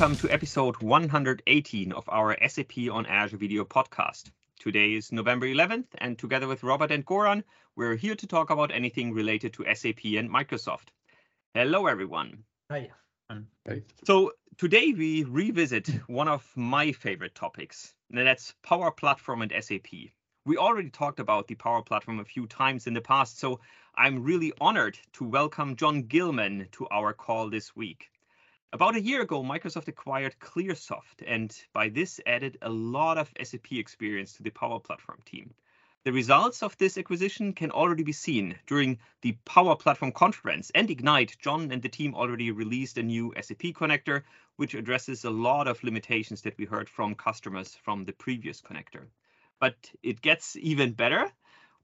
Hello and welcome to episode 118 of our SAP on Azure video podcast. Today is November 11th, and together with Robert and Goran, we're here to talk about anything related to SAP and Microsoft. Hello, everyone. Hi. Hey. So, today we revisit one of my favorite topics, and that's Power Platform and SAP. We already talked about the Power Platform a few times in the past, so I'm really honored to welcome Jon Gilman to our call this week. About a year ago, Microsoft acquired ClearSoft and by this added a lot of SAP experience to the Power Platform team. The results of this acquisition can already be seen during the Power Platform conference and Ignite. Jon and the team already released a new SAP connector, which addresses a lot of limitations that we heard from customers from the previous connector. But it gets even better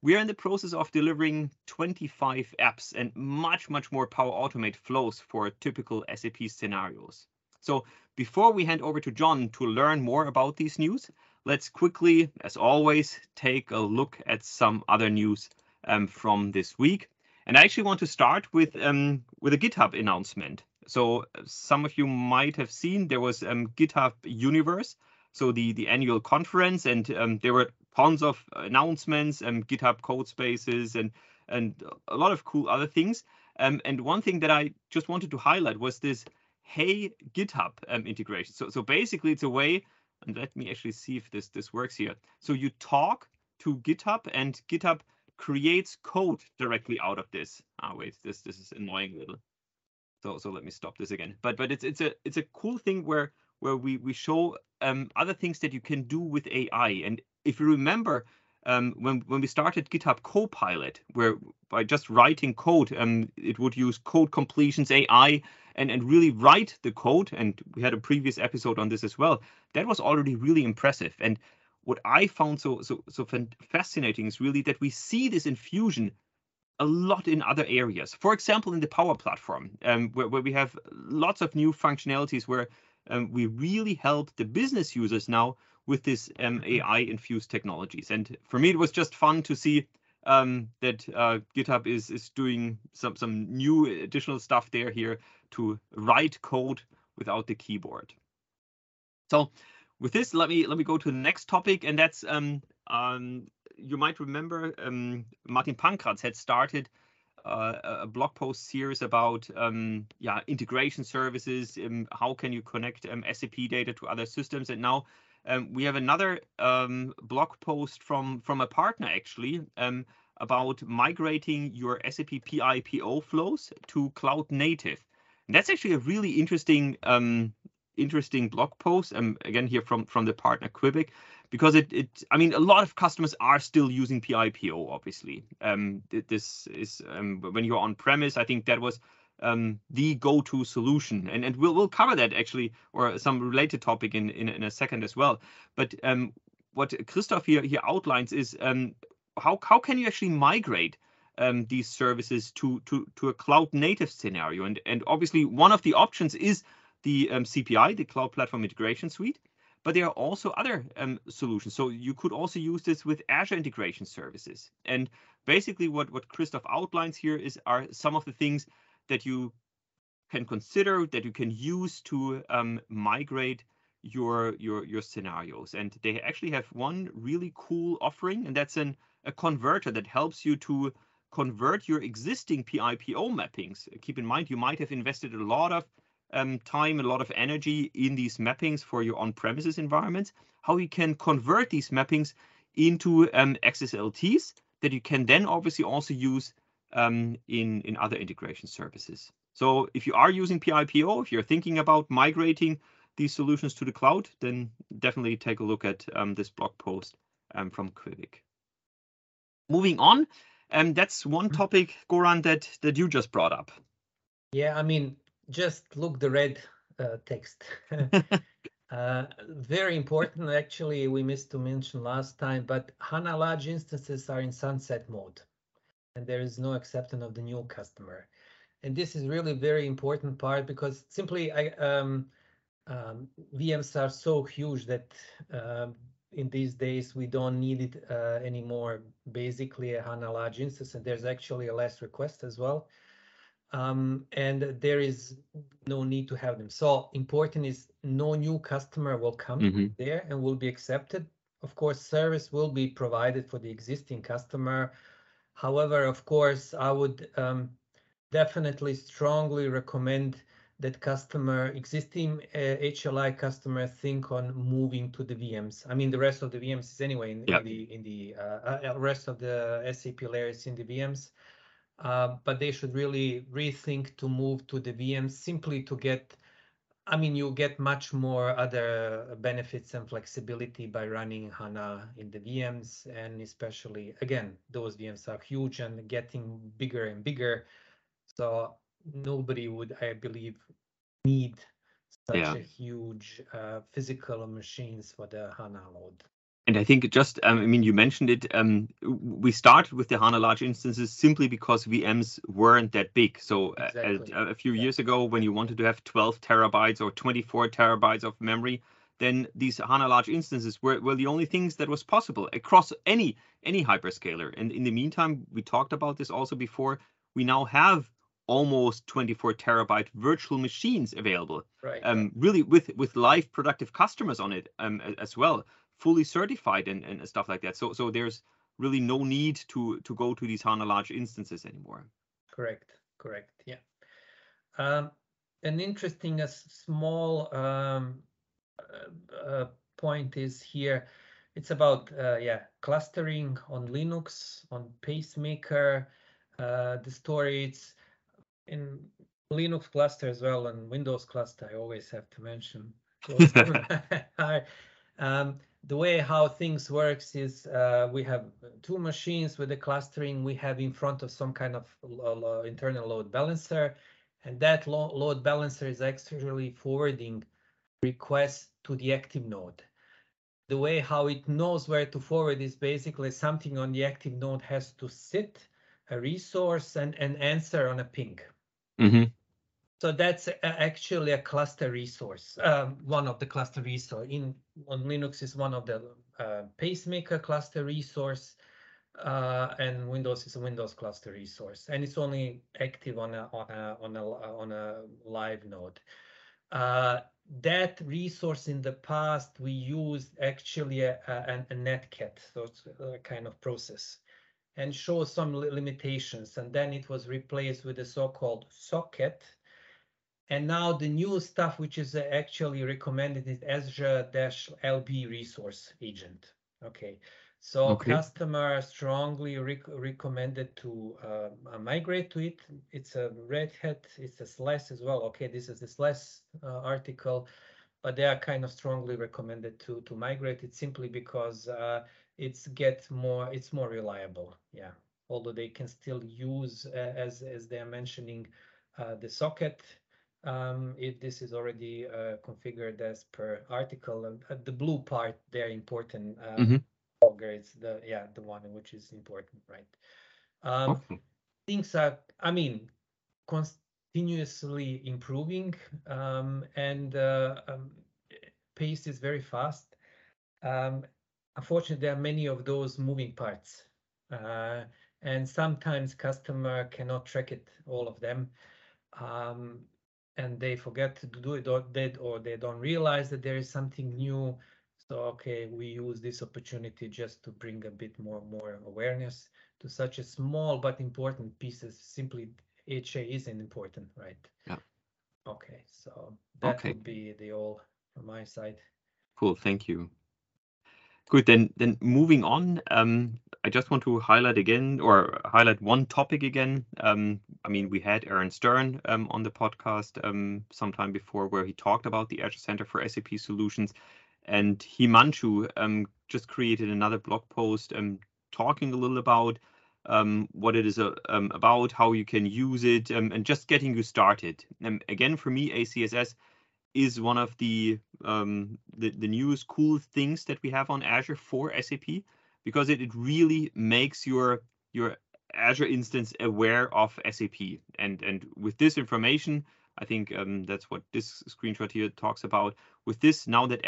we are in the process of delivering 25 apps and much, much more Power Automate flows for typical SAP scenarios. So before we hand over to Jon to learn more about these news, let's quickly, as always, take a look at some other news um, from this week. And I actually want to start with um, with a GitHub announcement. So some of you might have seen there was um, GitHub Universe, so the the annual conference, and um, there were tons of announcements and GitHub code spaces and and a lot of cool other things. Um, and one thing that I just wanted to highlight was this Hey GitHub um, integration. So so basically it's a way, and let me actually see if this this works here. So you talk to GitHub and GitHub creates code directly out of this. Ah, wait, this this is annoying a little. So so let me stop this again. But but it's it's a it's a cool thing where where we we show um, other things that you can do with AI. And if you remember, um, when when we started GitHub Copilot, where by just writing code, um, it would use code completions AI and and really write the code. And we had a previous episode on this as well. That was already really impressive. And what I found so so so fascinating is really that we see this infusion a lot in other areas. For example, in the Power Platform, um, where, where we have lots of new functionalities where um, we really help the business users now with this um, mm-hmm. AI infused technologies. And for me, it was just fun to see um, that uh, GitHub is is doing some some new additional stuff there here to write code without the keyboard. So with this, let me let me go to the next topic, and that's um, um, you might remember um, Martin Pankraz had started uh, a blog post series about um, yeah integration services. Um, how can you connect um, SAP data to other systems? And now um, we have another um, blog post from from a partner actually um, about migrating your SAP PIPO flows to cloud native. And that's actually a really interesting interesting blog post. Um, again here from from the partner Quebec because it, it I mean a lot of customers are still using PIPO obviously. Um, this is um, when you're on premise. I think that was um, the go-to solution, and and we'll we'll cover that actually or some related topic in in, in a second as well. But um, what Christoph here here outlines is um, how how can you actually migrate um, these services to to to a cloud native scenario, and and obviously one of the options is the um, CPI, the Cloud Platform Integration Suite but there are also other um, solutions. So you could also use this with Azure integration services. And basically what, what Christoph outlines here is are some of the things that you can consider, that you can use to um, migrate your, your, your scenarios. And they actually have one really cool offering, and that's an, a converter that helps you to convert your existing PIPO mappings. Keep in mind, you might have invested a lot of um, time, a lot of energy in these mappings for your on-premises environments, how you can convert these mappings into um, XSLTs that you can then obviously also use um, in, in other integration services. So if you are using PIPO, if you're thinking about migrating these solutions to the cloud, then definitely take a look at um, this blog post um, from Quivik. Moving on, and um, that's one mm-hmm. topic, Goran, that, that you just brought up. Yeah, I mean, just look the red uh, text. uh, very important, actually, we missed to mention last time, but HANA large instances are in sunset mode, and there is no acceptance of the new customer. And this is really very important part because simply I, um, um, VMs are so huge that um, in these days we don't need it uh, anymore. Basically, a HANA large instance, and there's actually a less request as well. um, and there is no need to have them. So important is no new customer will come Mhm. there and will be accepted. Of course, service will be provided for the existing customer. However, of course, I would um, definitely strongly recommend that customer, existing uh, HLI customer think on moving to the VMs. I mean, the rest of the VMs is anyway in, Yeah. in the in the uh, uh, rest of the SAP layers in the VMs. Uh, but they should really rethink to move to the VMs simply to get, I mean, you get much more other benefits and flexibility by running HANA in the VMs. And especially, again, those VMs are huge and getting bigger and bigger. So nobody would, I believe, need such Yeah. a huge uh, physical machines for the HANA load. And I think just, um, I mean, you mentioned it. Um, we started with the HANA large instances simply because VMs weren't that big. So uh, Exactly. a, a few Yeah. years ago, when you wanted to have 12 terabytes or 24 terabytes of memory, then these HANA large instances were, were the only things that was possible across any any hyperscaler. And in the meantime, we talked about this also before. We now have almost 24 terabyte virtual machines available Right. um, really with with live productive customers on it um, as well, fully certified and, and stuff like that. So so there's really no need to to go to these HANA large instances anymore. Correct, correct. Yeah. Um, an interesting, uh, small um, uh, uh, point is here. It's about uh, yeah clustering on Linux, on pacemaker, uh, the storage in Linux cluster as well, and Windows cluster. I always have to mention. those two. Hi. um, the way how things works is uh, we have two machines with the clustering. We have in front of some kind of internal load balancer, and that lo- load balancer is actually forwarding requests to the active node. The way how it knows where to forward is basically something on the active node has to sit a resource and, and answer on a ping. hmm So that's actually a cluster resource, um, one of the cluster resource. In on Linux is one of the uh, pacemaker cluster resource, uh, and Windows is a Windows cluster resource, and it's only active on a on a on a on a live node. Uh, that resource in the past we used actually a, a, a netcat, so it's a kind of process, and shows some limitations, and then it was replaced with a so-called socket. And now the new stuff, which is uh, actually recommended, is Azure-LB resource agent. Okay, so Okay. customer strongly rec- recommended to uh, migrate to it. It's a Red Hat, it's a SLES as well. Okay, this is the SLES uh, article, but they are kind of strongly recommended to to migrate it simply because uh, it's get more, it's more reliable. Yeah, although they can still use uh, as as they are mentioning uh, the socket um, if this is already uh, configured as per article. And uh, the blue part, they're important. Uh, Mhm. logger is the yeah the one which is important, right? Um, Okay. things are, I mean, continuously improving, um, and uh, um, pace is very fast. Um, unfortunately, there are many of those moving parts, uh, and sometimes customer cannot track it all of them. Um, and they forget to do it or they, or they don't realize that there is something new so okay we use this opportunity just to bring a bit more more awareness to such a small but important pieces simply ha isn't important right Yeah. okay so that Okay. would be the all from my side Cool. Thank you. Good. Then then moving on. Um, I just want to highlight again or highlight one topic again. Um, I mean, we had Aaron Stern um, on the podcast um, sometime before where he talked about the Azure Center for SAP Solutions, and Himanshu um, just created another blog post um, talking a little about um, what it is uh, um, about, how you can use it, um, and just getting you started. And again, for me, ACSS is one of the um, the, the newest cool things that we have on Azure for SAP because it, it really makes your your Azure instance aware of SAP. And and with this information, I think um, that's what this screenshot here talks about. With this, now that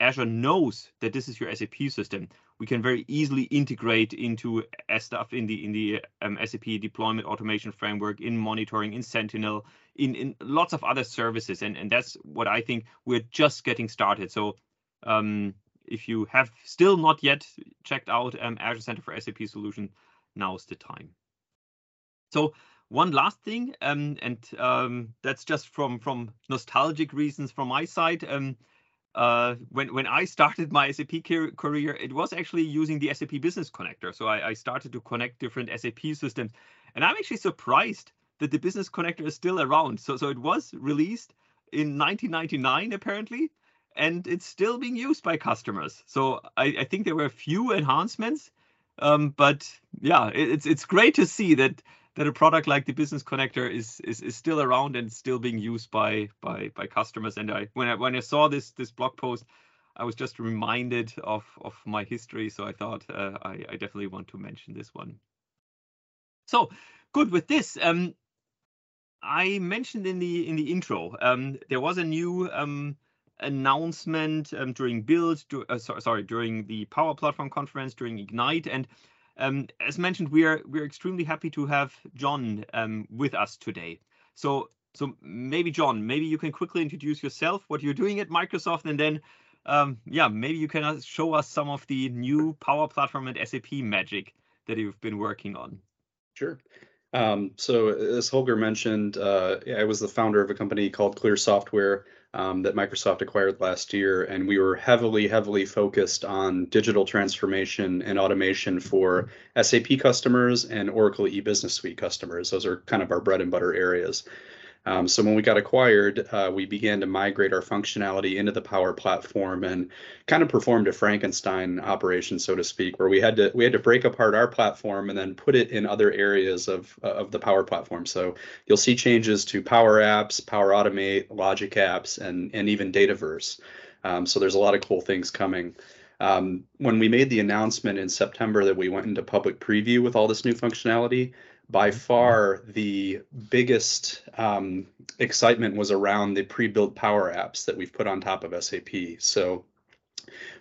Azure knows that this is your SAP system, we can very easily integrate into stuff in the in the um, SAP deployment automation framework, in monitoring, in Sentinel, in in lots of other services, and and that's what I think we're just getting started. So. Um, if you have still not yet checked out um, Azure Center for SAP Solution, now's the time. So one last thing, um, and um, that's just from from nostalgic reasons from my side. Um, uh, when when I started my SAP career, it was actually using the SAP Business Connector. So I, I started to connect different SAP systems, and I'm actually surprised that the Business Connector is still around. So so it was released in 1999 apparently, and it's still being used by customers. So I, I think there were a few enhancements, um, but yeah, it, it's it's great to see that that a product like the Business Connector is is, is still around and still being used by by by customers. And I when I when I saw this this blog post, I was just reminded of of my history. So I thought uh, I, I definitely want to mention this one. So good with this. Um, I mentioned in the in the intro um, there was a new um, announcement um, during build uh, sorry during the power platform conference during ignite and um, as mentioned, we are we're extremely happy to have Jon um, with us today. So so maybe Jon, maybe you can quickly introduce yourself, what you're doing at Microsoft, and then um, yeah, maybe you can uh, show us some of the new Power Platform and SAP magic that you've been working on. Sure. Um, so as Holger mentioned, uh, I was the founder of a company called Clear Software um, that Microsoft acquired last year, and we were heavily, heavily focused on digital transformation and automation for SAP customers and Oracle eBusiness Suite customers. Those are kind of our bread and butter areas. Um, so when we got acquired, uh, we began to migrate our functionality into the Power Platform and kind of performed a Frankenstein operation, so to speak, where we had to we had to break apart our platform and then put it in other areas of of the Power Platform. So you'll see changes to Power Apps, Power Automate, Logic Apps, and and even Dataverse. Um, so there's a lot of cool things coming. Um, when we made the announcement in September that we went into public preview with all this new functionality, by far the biggest um, excitement was around the pre-built power apps that we've put on top of SAP. So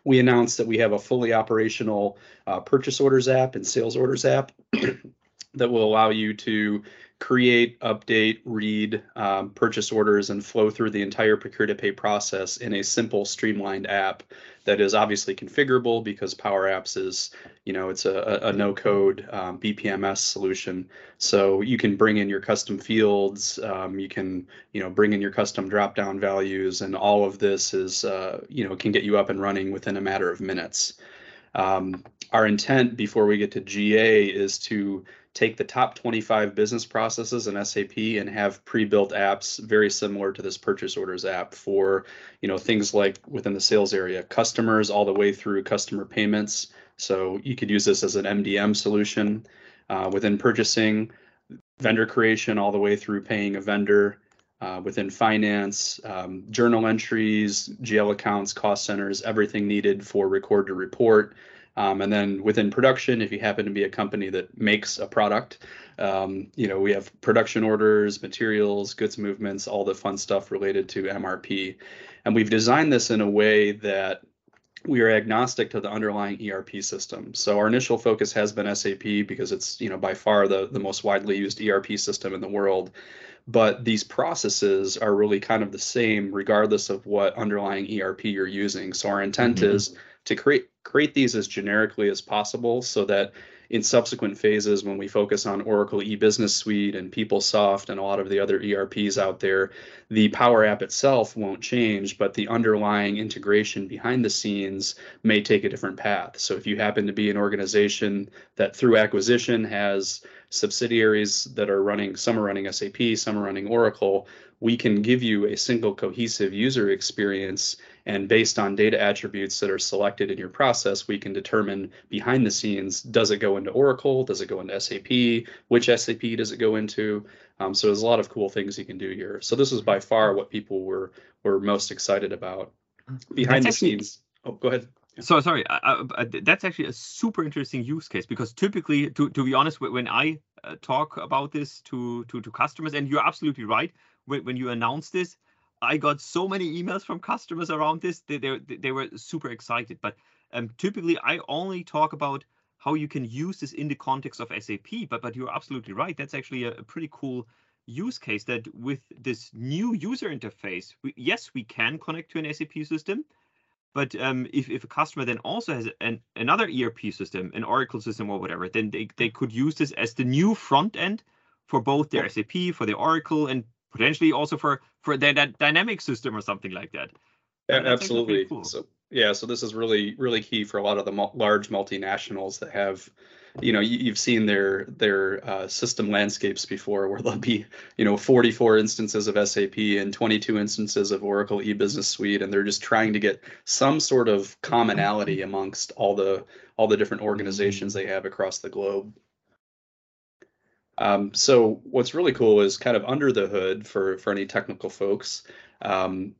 we announced that we have a fully operational uh, purchase orders app and sales orders app that will allow you to create, update, read um, purchase orders, and flow through the entire procure to pay process in a simple, streamlined app that is obviously configurable because Power Apps is, you know, it's a, a no-code um, BPMS solution. So you can bring in your custom fields, um, you can, you know, bring in your custom drop-down values, and all of this is, uh, you know, can get you up and running within a matter of minutes. Um, our intent before we get to GA is to take the top 25 business processes in SAP and have pre-built apps very similar to this purchase orders app for, you know, things like within the sales area, customers all the way through customer payments. So you could use this as an MDM solution uh, within purchasing, vendor creation all the way through paying a vendor. Uh, within finance, um, journal entries, GL accounts, cost centers, everything needed for record to report, um, and then within production, if you happen to be a company that makes a product, um, you know, we have production orders, materials, goods movements, all the fun stuff related to MRP. And we've designed this in a way that we are agnostic to the underlying ERP system. So our initial focus has been SAP because it's, you know, by far the, the most widely used ERP system in the world. But these processes are really kind of the same regardless of what underlying ERP you're using. So our intent mm-hmm. is to create create these as generically as possible so that in subsequent phases when we focus on Oracle eBusiness Suite and PeopleSoft and a lot of the other ERPs out there, the Power App itself won't change, but the underlying integration behind the scenes may take a different path. So if you happen to be an organization that through acquisition has subsidiaries that are running, some are running SAP, some are running Oracle, we can give you a single cohesive user experience and based on data attributes that are selected in your process, we can determine behind the scenes, does it go into Oracle? Does it go into SAP? Which SAP does it go into? Um, so there's a lot of cool things you can do here. So this is by far what people were were most excited about behind that's the actually, scenes. Oh, go ahead. So sorry, that's actually a super interesting use case because typically, to, to be honest, when I uh, talk about this to, to to customers, and you're absolutely right, when, when you announced this, I got so many emails from customers around this. They they, they were super excited. But um, typically, I only talk about how you can use this in the context of SAP. But but you're absolutely right. That's actually a, a pretty cool use case that with this new user interface, we, yes, we can connect to an SAP system. But um, if, if a customer then also has an, another ERP system, an Oracle system or whatever, then they, they could use this as the new front end for both their SAP, for the Oracle, and potentially also for for their that dynamic system or something like that. Yeah, absolutely. Cool. So yeah, so this is really really key for a lot of the large multinationals that have you know you, have seen their their uh, system landscapes before where there'll be you know 44 instances of sap and 22 instances of oracle e-business suite and they're just trying to get some sort of commonality amongst all the all the different organizations they have across the globe. Um, so what's really cool is kind of under the hood for for any technical folks um,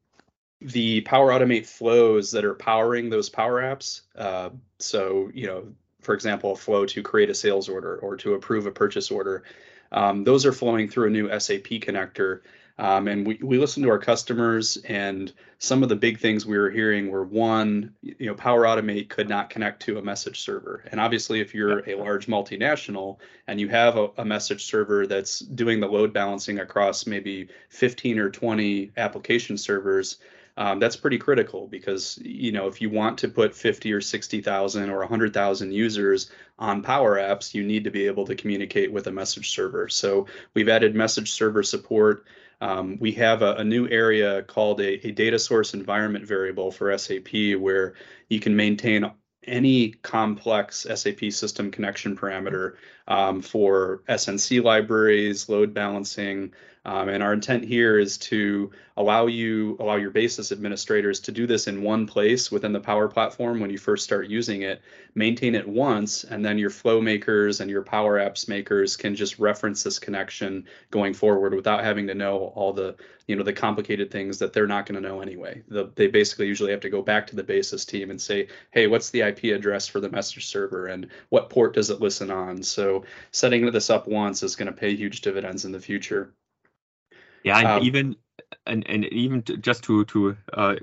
the power automate flows that are powering those power apps uh, so you know for example, a flow to create a sales order or to approve a purchase order. Um, those are flowing through a new SAP connector. Um, and we, we listened to our customers, and some of the big things we were hearing were one, you know, Power Automate could not connect to a message server. And obviously, if you're a large multinational and you have a, a message server that's doing the load balancing across maybe 15 or 20 application servers, um, that's pretty critical because you know if you want to put 50 or 60,000 or 100,000 users on Power Apps, you need to be able to communicate with a message server. So we've added message server support. Um, we have a, a, new area called a, a data source environment variable for SAP where you can maintain any complex SAP system connection parameter um, for SNC libraries, load balancing, um, and our intent here is to allow you, allow your basis administrators to do this in one place within the Power Platform when you first start using it, maintain it once, and then your flow makers and your Power Apps makers can just reference this connection going forward without having to know all the, you know, the complicated things that they're not going to know anyway. The, they basically usually have to go back to the basis team and say, hey, what's the IP address for the message server and what port does it listen on? So setting this up once is going to pay huge dividends in the future. Yeah, and um, even and and even just to to uh,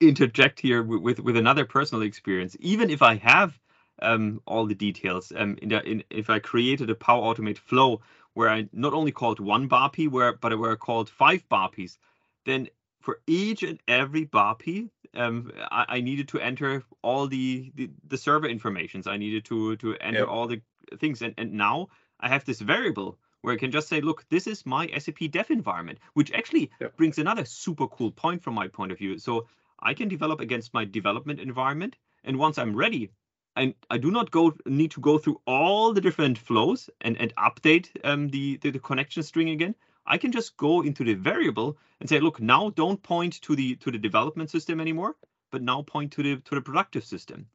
interject here with with another personal experience, even if I have um, all the details, um, in, the, in if I created a Power Automate flow where I not only called one BAPI, where but where I called five BAPIs, then for each and every BAPI, um, I, I, needed to enter all the, the, the server informations. I needed to to enter yep. all the things, and and now I have this variable where I can just say, look, this is my SAP dev environment, which actually brings another super cool point from my point of view. So I can develop against my development environment. And once I'm ready, and I do not go need to go through all the different flows and, and update um, the, the, the connection string again. I can just go into the variable and say, look, now don't point to the to the development system anymore, but now point to the to the productive system.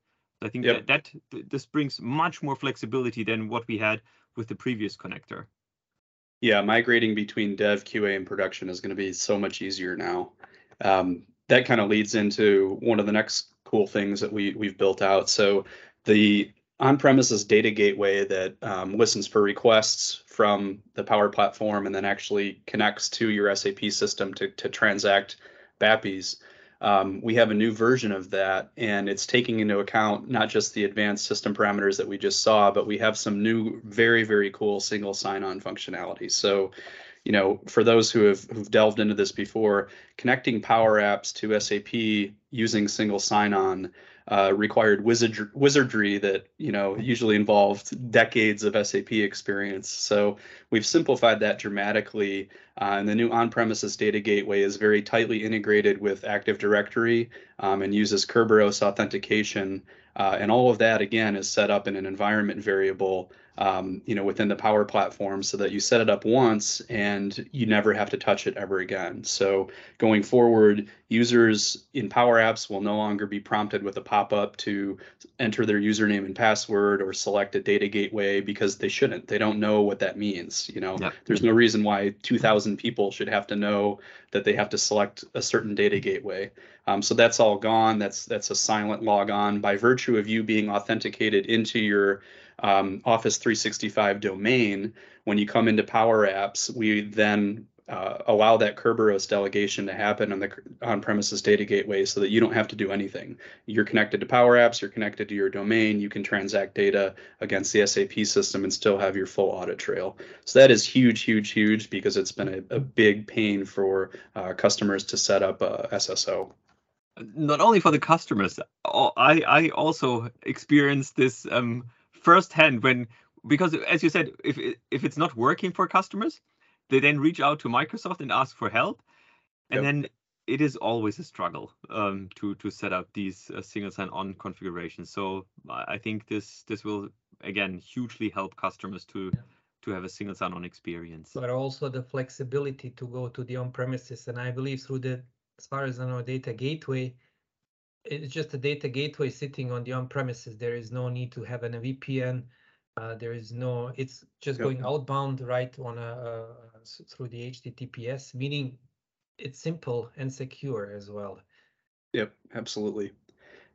I think yep. that, that this brings much more flexibility than what we had with the previous connector. Yeah, migrating between dev, QA, and production is going to be so much easier now. Um, that kind of leads into one of the next cool things that we we've built out. So the on-premises data gateway that um, listens for requests from the Power Platform and then actually connects to your SAP system to to transact BAPIs um, we have a new version of that and it's taking into account not just the advanced system parameters that we just saw but we have some new very very cool single sign-on functionality. So you know for those who have who've delved into this before connecting power apps to sap using single sign-on uh, required wizard, wizardry that you know usually involved decades of SAP experience. So we've simplified that dramatically, uh, and the new on-premises data gateway is very tightly integrated with Active Directory um, and uses Kerberos authentication, uh, and all of that again is set up in an environment variable um, you know, within the Power Platform so that you set it up once and you never have to touch it ever again. So going forward, users in Power Apps will no longer be prompted with a pop-up to enter their username and password or select a data gateway because they shouldn't. They don't know what that means. You know, yep. there's no reason why 2,000 people should have to know that they have to select a certain data gateway. Um, so that's all gone. That's that's a silent log on by virtue of you being authenticated into your um, Office 365 domain, when you come into Power Apps, we then uh, allow that Kerberos delegation to happen on the on-premises data gateway so that you don't have to do anything. You're connected to Power Apps, you're connected to your domain, you can transact data against the SAP system and still have your full audit trail. So that is huge, huge, huge because it's been a, a big pain for uh, customers to set up a SSO. Not only for the customers, I, I also experienced this um, firsthand when because as you said, if if it's not working for customers, they then reach out to Microsoft and ask for help, and yep. then it is always a struggle um, to to set up these uh, single sign-on configurations. So I think this this will again hugely help customers to yeah. to have a single sign-on experience. But also the flexibility to go to the on-premises, and I believe through the as far as I know, data gateway, it's just a data gateway sitting on the on-premises. There is no need to have a VPN uh, there is no, it's just yep. going outbound right on a, uh, through the HTTPS, meaning it's simple and secure as well. Yep, absolutely.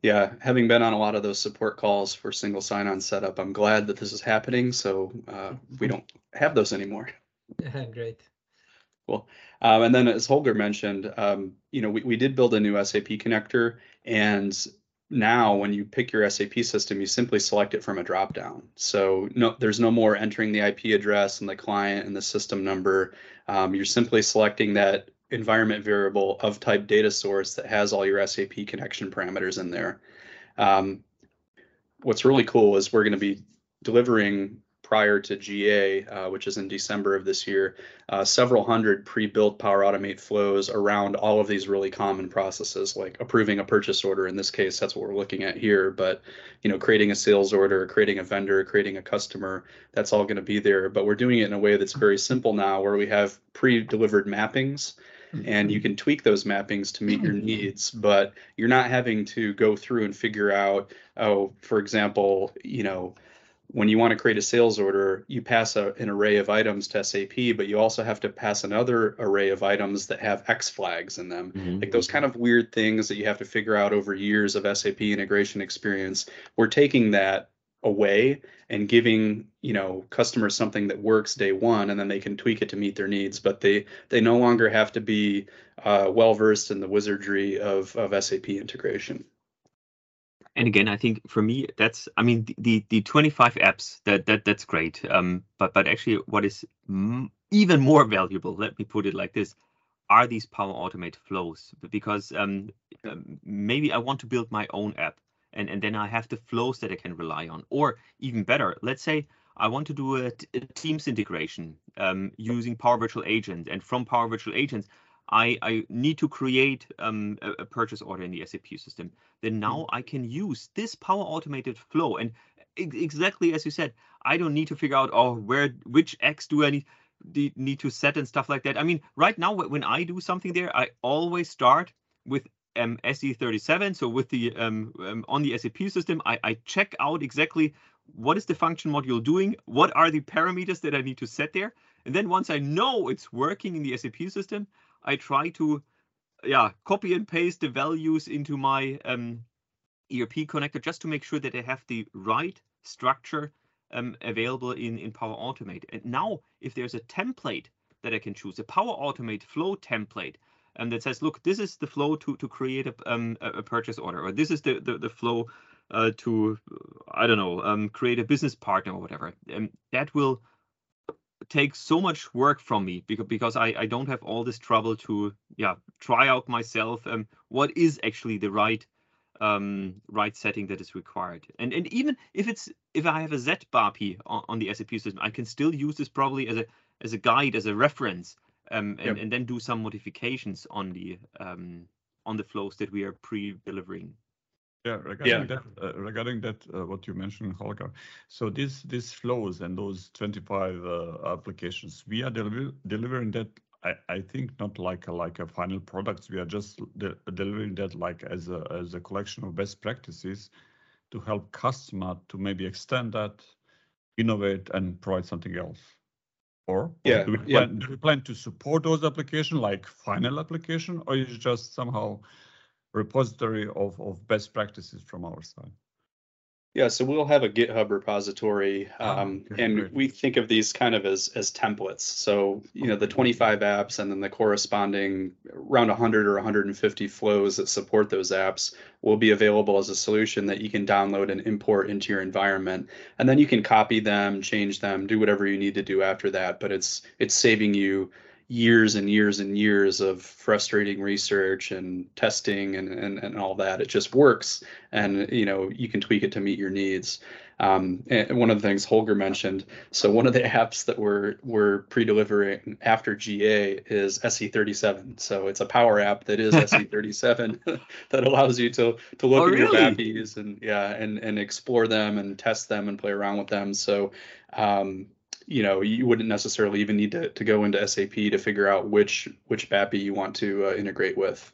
Yeah, having been on a lot of those support calls for single sign-on setup, I'm glad that this is happening. So uh, we don't have those anymore. Great. Cool. Um, and then as Holger mentioned, um, you know, we, we did build a new SAP connector and now when you pick your SAP system, you simply select it from a dropdown. So no, there's no more entering the IP address and the client and the system number. Um, you're simply selecting that environment variable of type data source that has all your SAP connection parameters in there. Um, what's really cool is we're going to be delivering prior to GA, uh, which is in December of this year, uh, several hundred pre-built Power Automate flows around all of these really common processes, like approving a purchase order. In this case, that's what we're looking at here. But you know, creating a sales order, creating a vendor, creating a customer, that's all going to be there. But we're doing it in a way that's very simple now, where we have pre-delivered mappings and you can tweak those mappings to meet your needs but you're not having to go through and figure out oh for example you know when you want to create a sales order, you pass a, an array of items to SAP, but you also have to pass another array of items that have X flags in them. Mm-hmm. Like those kind of weird things that you have to figure out over years of SAP integration experience. We're taking that away and giving you know customers something that works day one and then they can tweak it to meet their needs but they they no longer have to be uh, well versed in the wizardry of of sap integration and again i think for me that's i mean the the, the 25 apps that that that's great. Um but but actually what is even more valuable let me put it like this are these power automate flows? Because um, um, maybe i want to build my own app and and then i have the flows that i can rely on. Or even better let's say I want to do a, Teams integration um, using Power Virtual Agent, and from Power Virtual Agents, I, I need to create um, a, a, purchase order in the SAP system, then now mm. I can use this Power Automated flow. And exactly as you said, I don't need to figure out, oh, where, which X do I need, need to set and stuff like that. I mean, right now, when I do something there, I always start with um, SE37. So with the um, um, on the SAP system, I, I check out exactly what is the function module doing, what are the parameters that I need to set there. And then once I know it's working in the SAP system, I try to yeah copy and paste the values into my um, ERP connector just to make sure that I have the right structure um, available in, in Power Automate. And now if there's a template that I can choose, a Power Automate flow template, um, that says, look, this is the flow to, to create a, um, a purchase order, or this is the, the, the flow uh, to, I don't know, um, create a business partner or whatever. And that will take so much work from me because because I, I don't have all this trouble to yeah try out myself um what is actually the right um right setting that is required and and even if it's if I have a ZBAPI on, on the SAP system I can still use this probably as a as a guide as a reference um and, yep. and then do some modifications on the um on the flows that we are pre-delivering yeah, regarding yeah. that, uh, regarding that, uh, what you mentioned, Holger. So this this flows and those 25 uh, applications, we are deli delivering that. I, I think not like a, like a final product. We are just de delivering that like as a as a collection of best practices to help customer to maybe extend that, innovate, and provide something else. Or, yeah, do, we plan, yeah. do we plan to support those applications like final application, or is just somehow repository of, of best practices from our side. Yeah, so we'll have a GitHub repository, Ah, um, okay, and great. we think of these kind of as as templates. So you know the 25 apps and then the corresponding around 100 or 150 flows that support those apps will be available as a solution that you can download and import into your environment, and then you can copy them, change them, do whatever you need to do after that. But it's it's saving you years and years and years of frustrating research and testing and, and, and all that. It just works and you know you can tweak it to meet your needs. Um, and one of the things Holger mentioned, so one of the apps that we're we're pre-delivering after GA is SE37. So it's a power app that is SE37 that allows you to to look Oh, at your really? BAPIs and yeah and and explore them and test them and play around with them. So um, you know you wouldn't necessarily even need to, to go into SAP to figure out which which BAPI you want to uh, integrate with.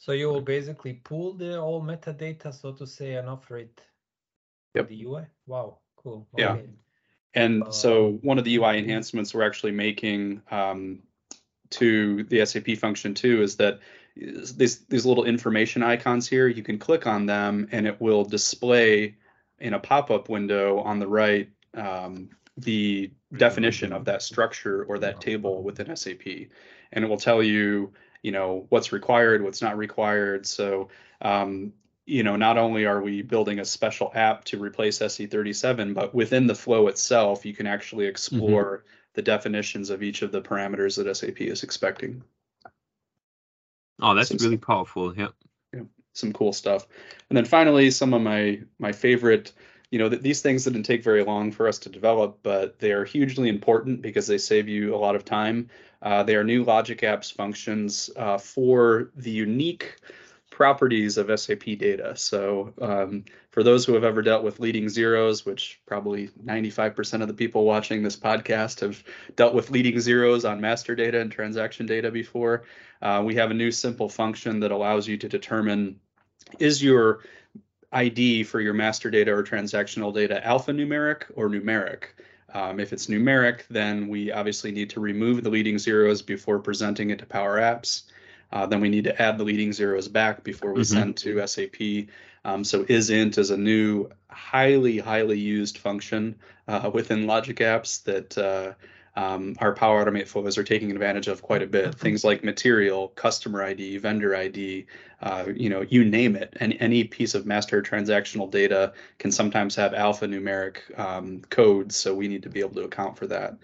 So you will basically pull the all metadata, so to say, and offer it to Yep. the UI. Wow, cool. Yeah. And Uh, so one of the UI enhancements we're actually making um, to the SAP function too is that these these little information icons here, you can click on them and it will display in a pop-up window on the right um, the definition of that structure or that table within SAP, and it will tell you you know what's required, what's not required. So um, you know, not only are we building a special app to replace SE37, but within the flow itself, you can actually explore the definitions of each of the parameters that SAP is expecting. Oh, that's really powerful. Yeah. Some cool stuff. And then finally, some of my my favorite, you know, th- these things didn't take very long for us to develop, but they are hugely important because they save you a lot of time. Uh, they are new Logic Apps functions uh, for the unique properties of SAP data. So um, for those who have ever dealt with leading zeros, which probably 95% of the people watching this podcast have dealt with leading zeros on master data and transaction data before, uh, we have a new simple function that allows you to determine is your ID for your master data or transactional data alphanumeric or numeric? Um, if it's numeric, then we obviously need to remove the leading zeros before presenting it to Power Apps. Uh, then we need to add the leading zeros back before we Mhm. send to SAP. Um, so isint is a new, highly, highly used function uh, within Logic Apps that uh, um, our Power Automate flows are taking advantage of quite a bit. Things like material, customer ID, vendor ID, uh, you know, you name it. And any piece of master transactional data can sometimes have alphanumeric um, codes, so we need to be able to account for that.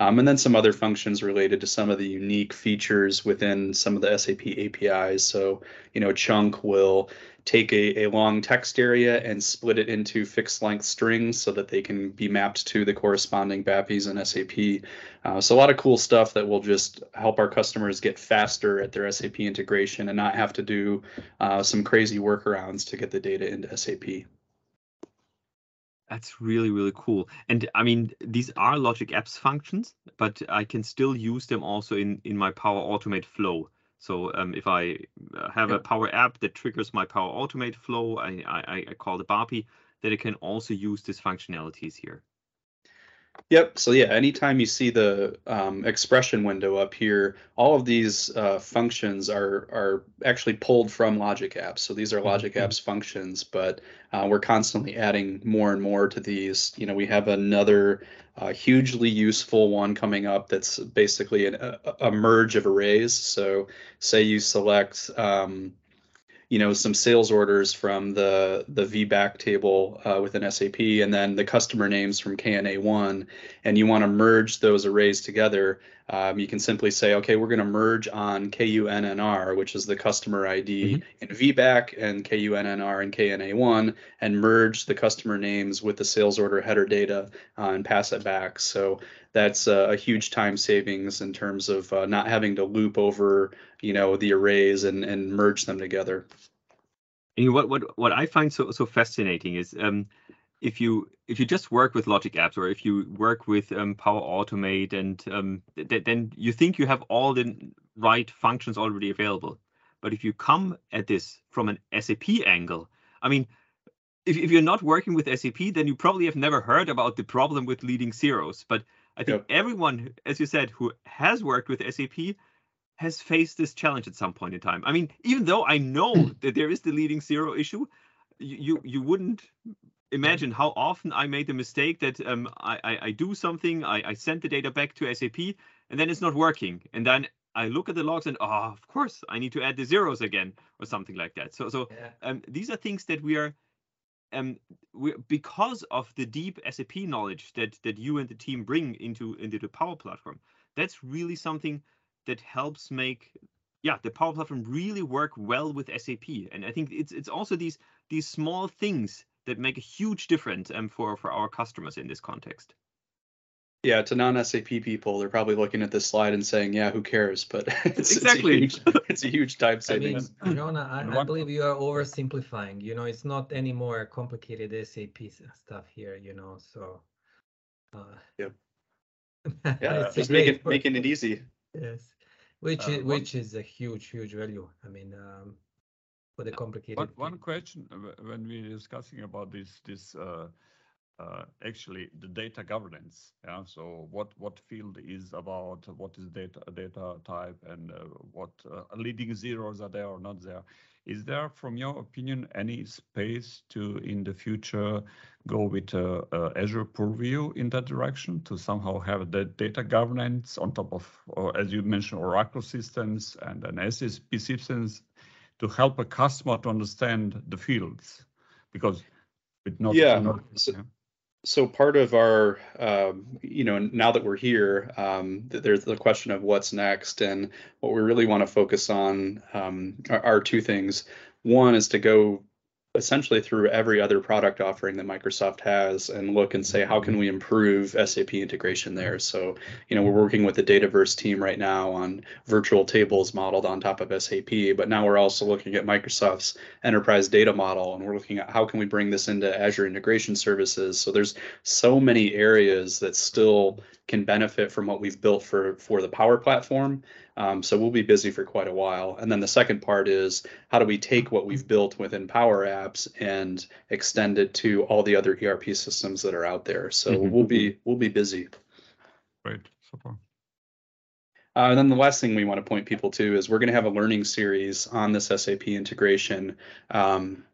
Um, and then some other functions related to some of the unique features within some of the SAP APIs. So, you know, Chunk will take a, a long text area and split it into fixed length strings so that they can be mapped to the corresponding BAPIs in SAP. Uh, so a lot of cool stuff that will just help our customers get faster at their SAP integration and not have to do uh, some crazy workarounds to get the data into SAP. That's really, really cool. And I mean, these are Logic Apps functions, but I can still use them also in, in my Power Automate flow. So um, if I uh, have a Power App that triggers my Power Automate flow, I, I, I call the BAPI, then I can also use these functionalities here. Yep. So yeah, anytime you see the um, expression window up here, all of these uh, functions are are actually pulled from Logic Apps. So these are Logic Mhm. Apps functions, but uh, we're constantly adding more and more to these. You know, we have another uh, hugely useful one coming up that's basically an, a, a merge of arrays. So say you select. Um, you know some sales orders from the the VBAK table uh, within SAP, and then the customer names from KNA1, and you want to merge those arrays together. Um, you can simply say, okay, we're going to merge on KUNNR, which is the customer ID in VBAK, and KUNNR and KNA1, and merge the customer names with the sales order header data uh, and pass it back. So that's uh, a huge time savings in terms of uh, not having to loop over you know the arrays and and merge them together And what what what I find so so fascinating is um, if you if you just work with Logic Apps or if you work with um, Power Automate and um, th- then you think you have all the right functions already available. But if you come at this from an SAP angle, I mean, if, if you're not working with SAP, then you probably have never heard about the problem with leading zeros. But I think everyone, as you said, who has worked with SAP has faced this challenge at some point in time. I mean, even though I know that there is the leading zero issue, you, you wouldn't imagine how often I made the mistake that um, I, I, I, do something, I, I send the data back to SAP, and then it's not working. And then I look at the logs and, oh, of course, I need to add the zeros again or something like that. So, so yeah. um, these are things that we are, um, we because of the deep SAP knowledge that that you and the team bring into into the Power Platform. That's really something that helps make yeah the power platform really work well with sap and i think it's it's also these these small things that make a huge difference um, for for our customers in this context. Yeah, to non-SAP people, they're probably looking at this slide and saying, "Yeah, who cares?" But it's, exactly it's a huge, it's a huge time savings. I mean, Jonah, I, I, believe you are oversimplifying. You know, it's not any more complicated SAP stuff here. You know, so. Uh, yep. yeah, just making making it easy. Yes, which uh, is which is a huge huge value. I mean, um, for the complicated. One, one question uh, when we're discussing about this this uh, uh, actually the data governance. Yeah. So what what field is about what is data data type and uh, what uh, leading zeros are there or not there. Is there, from your opinion, any space to in the future go with uh, Azure Purview in that direction to somehow have the data governance on top of, or as you mentioned, Oracle systems and then SAP systems to help a customer to understand the fields because with not yeah, not, so, yeah. so part of our um, you know now that we're here um, there's the question of what's next and what we really want to focus on um, are, are two things one is to go essentially through every other product offering that Microsoft has and look and say how can we improve SAP integration there. So, you know, we're working with the Dataverse team right now on virtual tables modeled on top of SAP, but now we're also looking at Microsoft's enterprise data model and we're looking at how can we bring this into Azure integration services. So there's so many areas that still can benefit from what we've built for for the Power Platform. Um, so we'll be busy for quite a while. And then the second part is how do we take what we've built within Power Apps and extend it to all the other ERP systems that are out there. So mm-hmm. we'll be we'll be busy. Great, super. Uh, and then the last thing we want to point people to is we're going to have a learning series on this SAP integration um,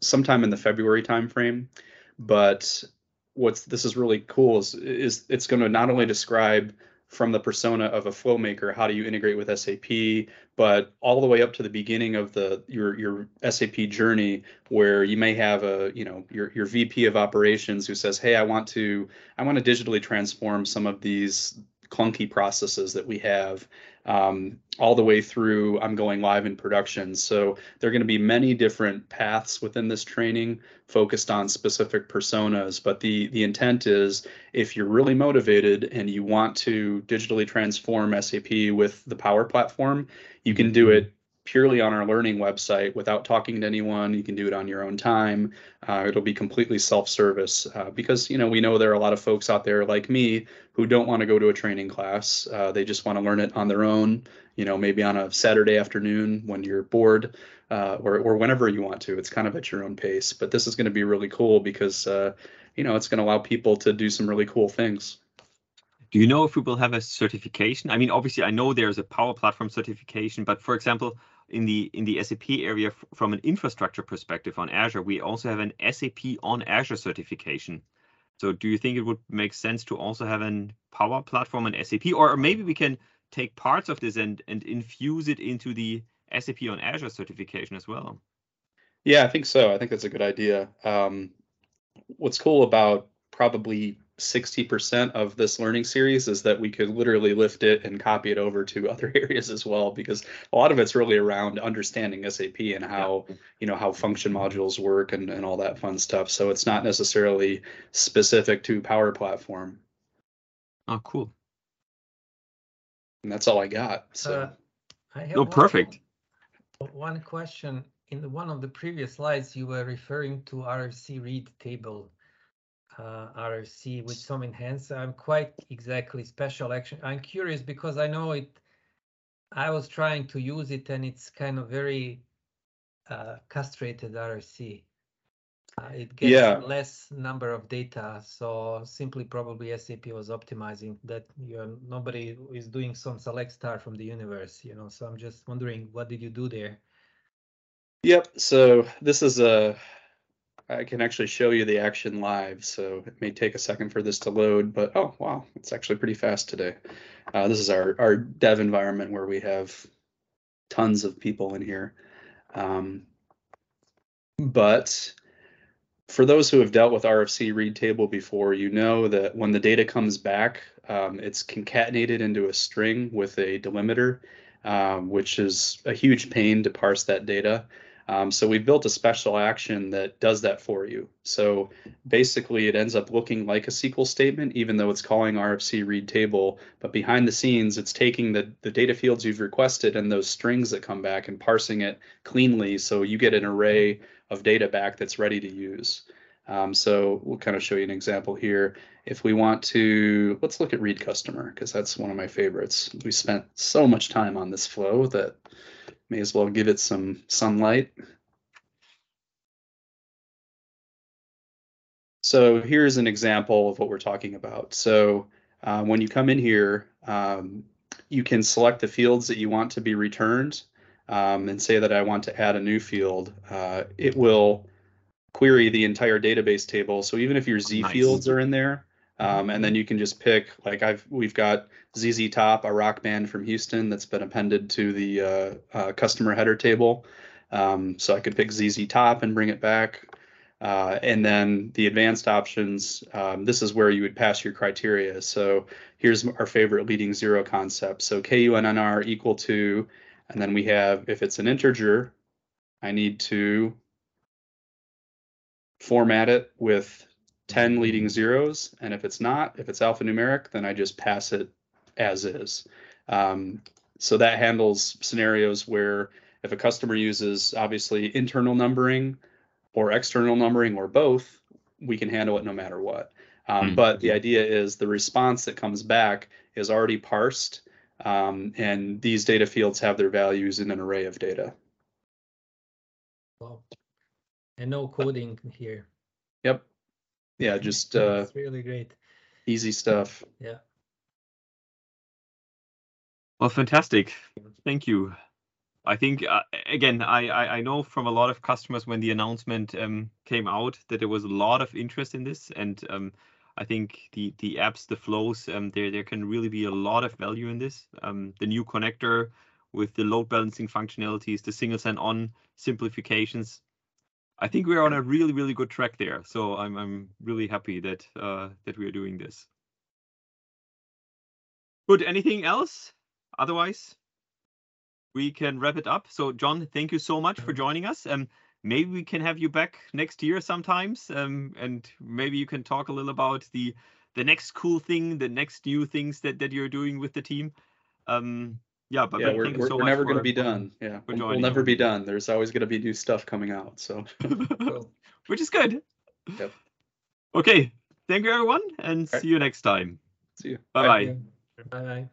sometime in the February timeframe. But what's this is really cool is, is it's going to not only describe from the persona of a flow maker how do you integrate with SAP but all the way up to the beginning of the your your SAP journey where you may have a you know your your VP of operations who says hey I want to I want to digitally transform some of these clunky processes that we have um, all the way through I'm going live in production. So there are going to be many different paths within this training focused on specific personas. But the the intent is if you're really motivated and you want to digitally transform SAP with the Power Platform, you can do it purely on our learning website without talking to anyone. You can do it on your own time. Uh, it'll be completely self-service uh, because you know we know there are a lot of folks out there like me who don't want to go to a training class. Uh, they just want to learn it on their own. You know, maybe on a Saturday afternoon when you're bored, uh, or or whenever you want to. It's kind of at your own pace. But this is going to be really cool because uh, you know it's going to allow people to do some really cool things. Do you know if we will have a certification? I mean, obviously, I know there's a Power Platform certification, but for example, in the in the SAP area from an infrastructure perspective on Azure, we also have an SAP on Azure certification. So do you think it would make sense to also have an Power Platform and SAP, or maybe we can take parts of this and and infuse it into the SAP on Azure certification as well? Yeah, I think so. I think that's a good idea. Um, what's cool about probably 60% of this learning series is that we could literally lift it and copy it over to other areas as well because a lot of it's really around understanding SAP and how yeah. you know how function modules work and, and all that fun stuff. So it's not necessarily specific to power platform. Oh cool. And that's all I got so. Uh, I have oh perfect. one question. In one of the previous slides you were referring to RFC read table uh, RFC with some enhancer. I'm quite exactly special action. I'm curious because I know it. I was trying to use it and it's kind of very uh, castrated RFC. Uh, it gets yeah. less number of data, so simply probably SAP was optimizing that. You nobody is doing some select star from the universe, you know. So I'm just wondering, what did you do there? Yep. So this is a I can actually show you the action live, so it may take a second for this to load, but oh wow, it's actually pretty fast today. Uh, this is our, our dev environment where we have tons of people in here. Um, but for those who have dealt with RFC read table before, you know that when the data comes back, um, it's concatenated into a string with a delimiter, um, which is a huge pain to parse that data. Um, so we built a special action that does that for you. So basically, it ends up looking like a SQL statement, even though it's calling RFC read table. But behind the scenes, it's taking the, the data fields you've requested and those strings that come back and parsing it cleanly. So you get an array of data back that's ready to use. Um, so we'll kind of show you an example here. If we want to, let's look at read customer because that's one of my favorites. We spent so much time on this flow that may as well give it some sunlight. So here's an example of what we're talking about. So uh, when you come in here, um, you can select the fields that you want to be returned um, and say that I want to add a new field, uh, it will query the entire database table. So even if your Z nice. fields are in there, um, and then you can just pick like I've we've got ZZ Top, a rock band from Houston that's been appended to the uh, uh, customer header table. Um, so I could pick ZZ Top and bring it back. Uh, and then the advanced options, um, this is where you would pass your criteria. So here's our favorite leading zero concept. So KUNNR equal to, and then we have, if it's an integer, I need to format it with 10 leading zeros. And if it's not, if it's alphanumeric, then I just pass it as is. Um, so that handles scenarios where if a customer uses obviously internal numbering or external numbering or both, we can handle it no matter what. Um, mm But the idea is the response that comes back is already parsed um, and these data fields have their values in an array of data. Wow. And no coding here. Yep. Yeah, just uh, really great. Easy stuff. Yeah. Well, fantastic. Thank you. I think uh, again, I, I, I know from a lot of customers when the announcement um, came out that there was a lot of interest in this, and um, I think the the apps, the flows, um, there there can really be a lot of value in this. Um, the new connector with the load balancing functionalities, the single sign-on simplifications. I think we're on a really really good track there. So I'm I'm really happy that uh, that we are doing this. Good. Anything else? Otherwise, we can wrap it up. So Jon, thank you so much for joining us. Um, maybe we can have you back next year sometimes um, and maybe you can talk a little about the the next cool thing the next new things that that you're doing with the team um, yeah but, yeah, but we're, we're, so we're never going to be done. Yeah. we'll, we'll never be done. There's always going to be new stuff coming out so. Which is good. Yep. okay. Thank you everyone and right. see you next time. See you bye bye bye. Bye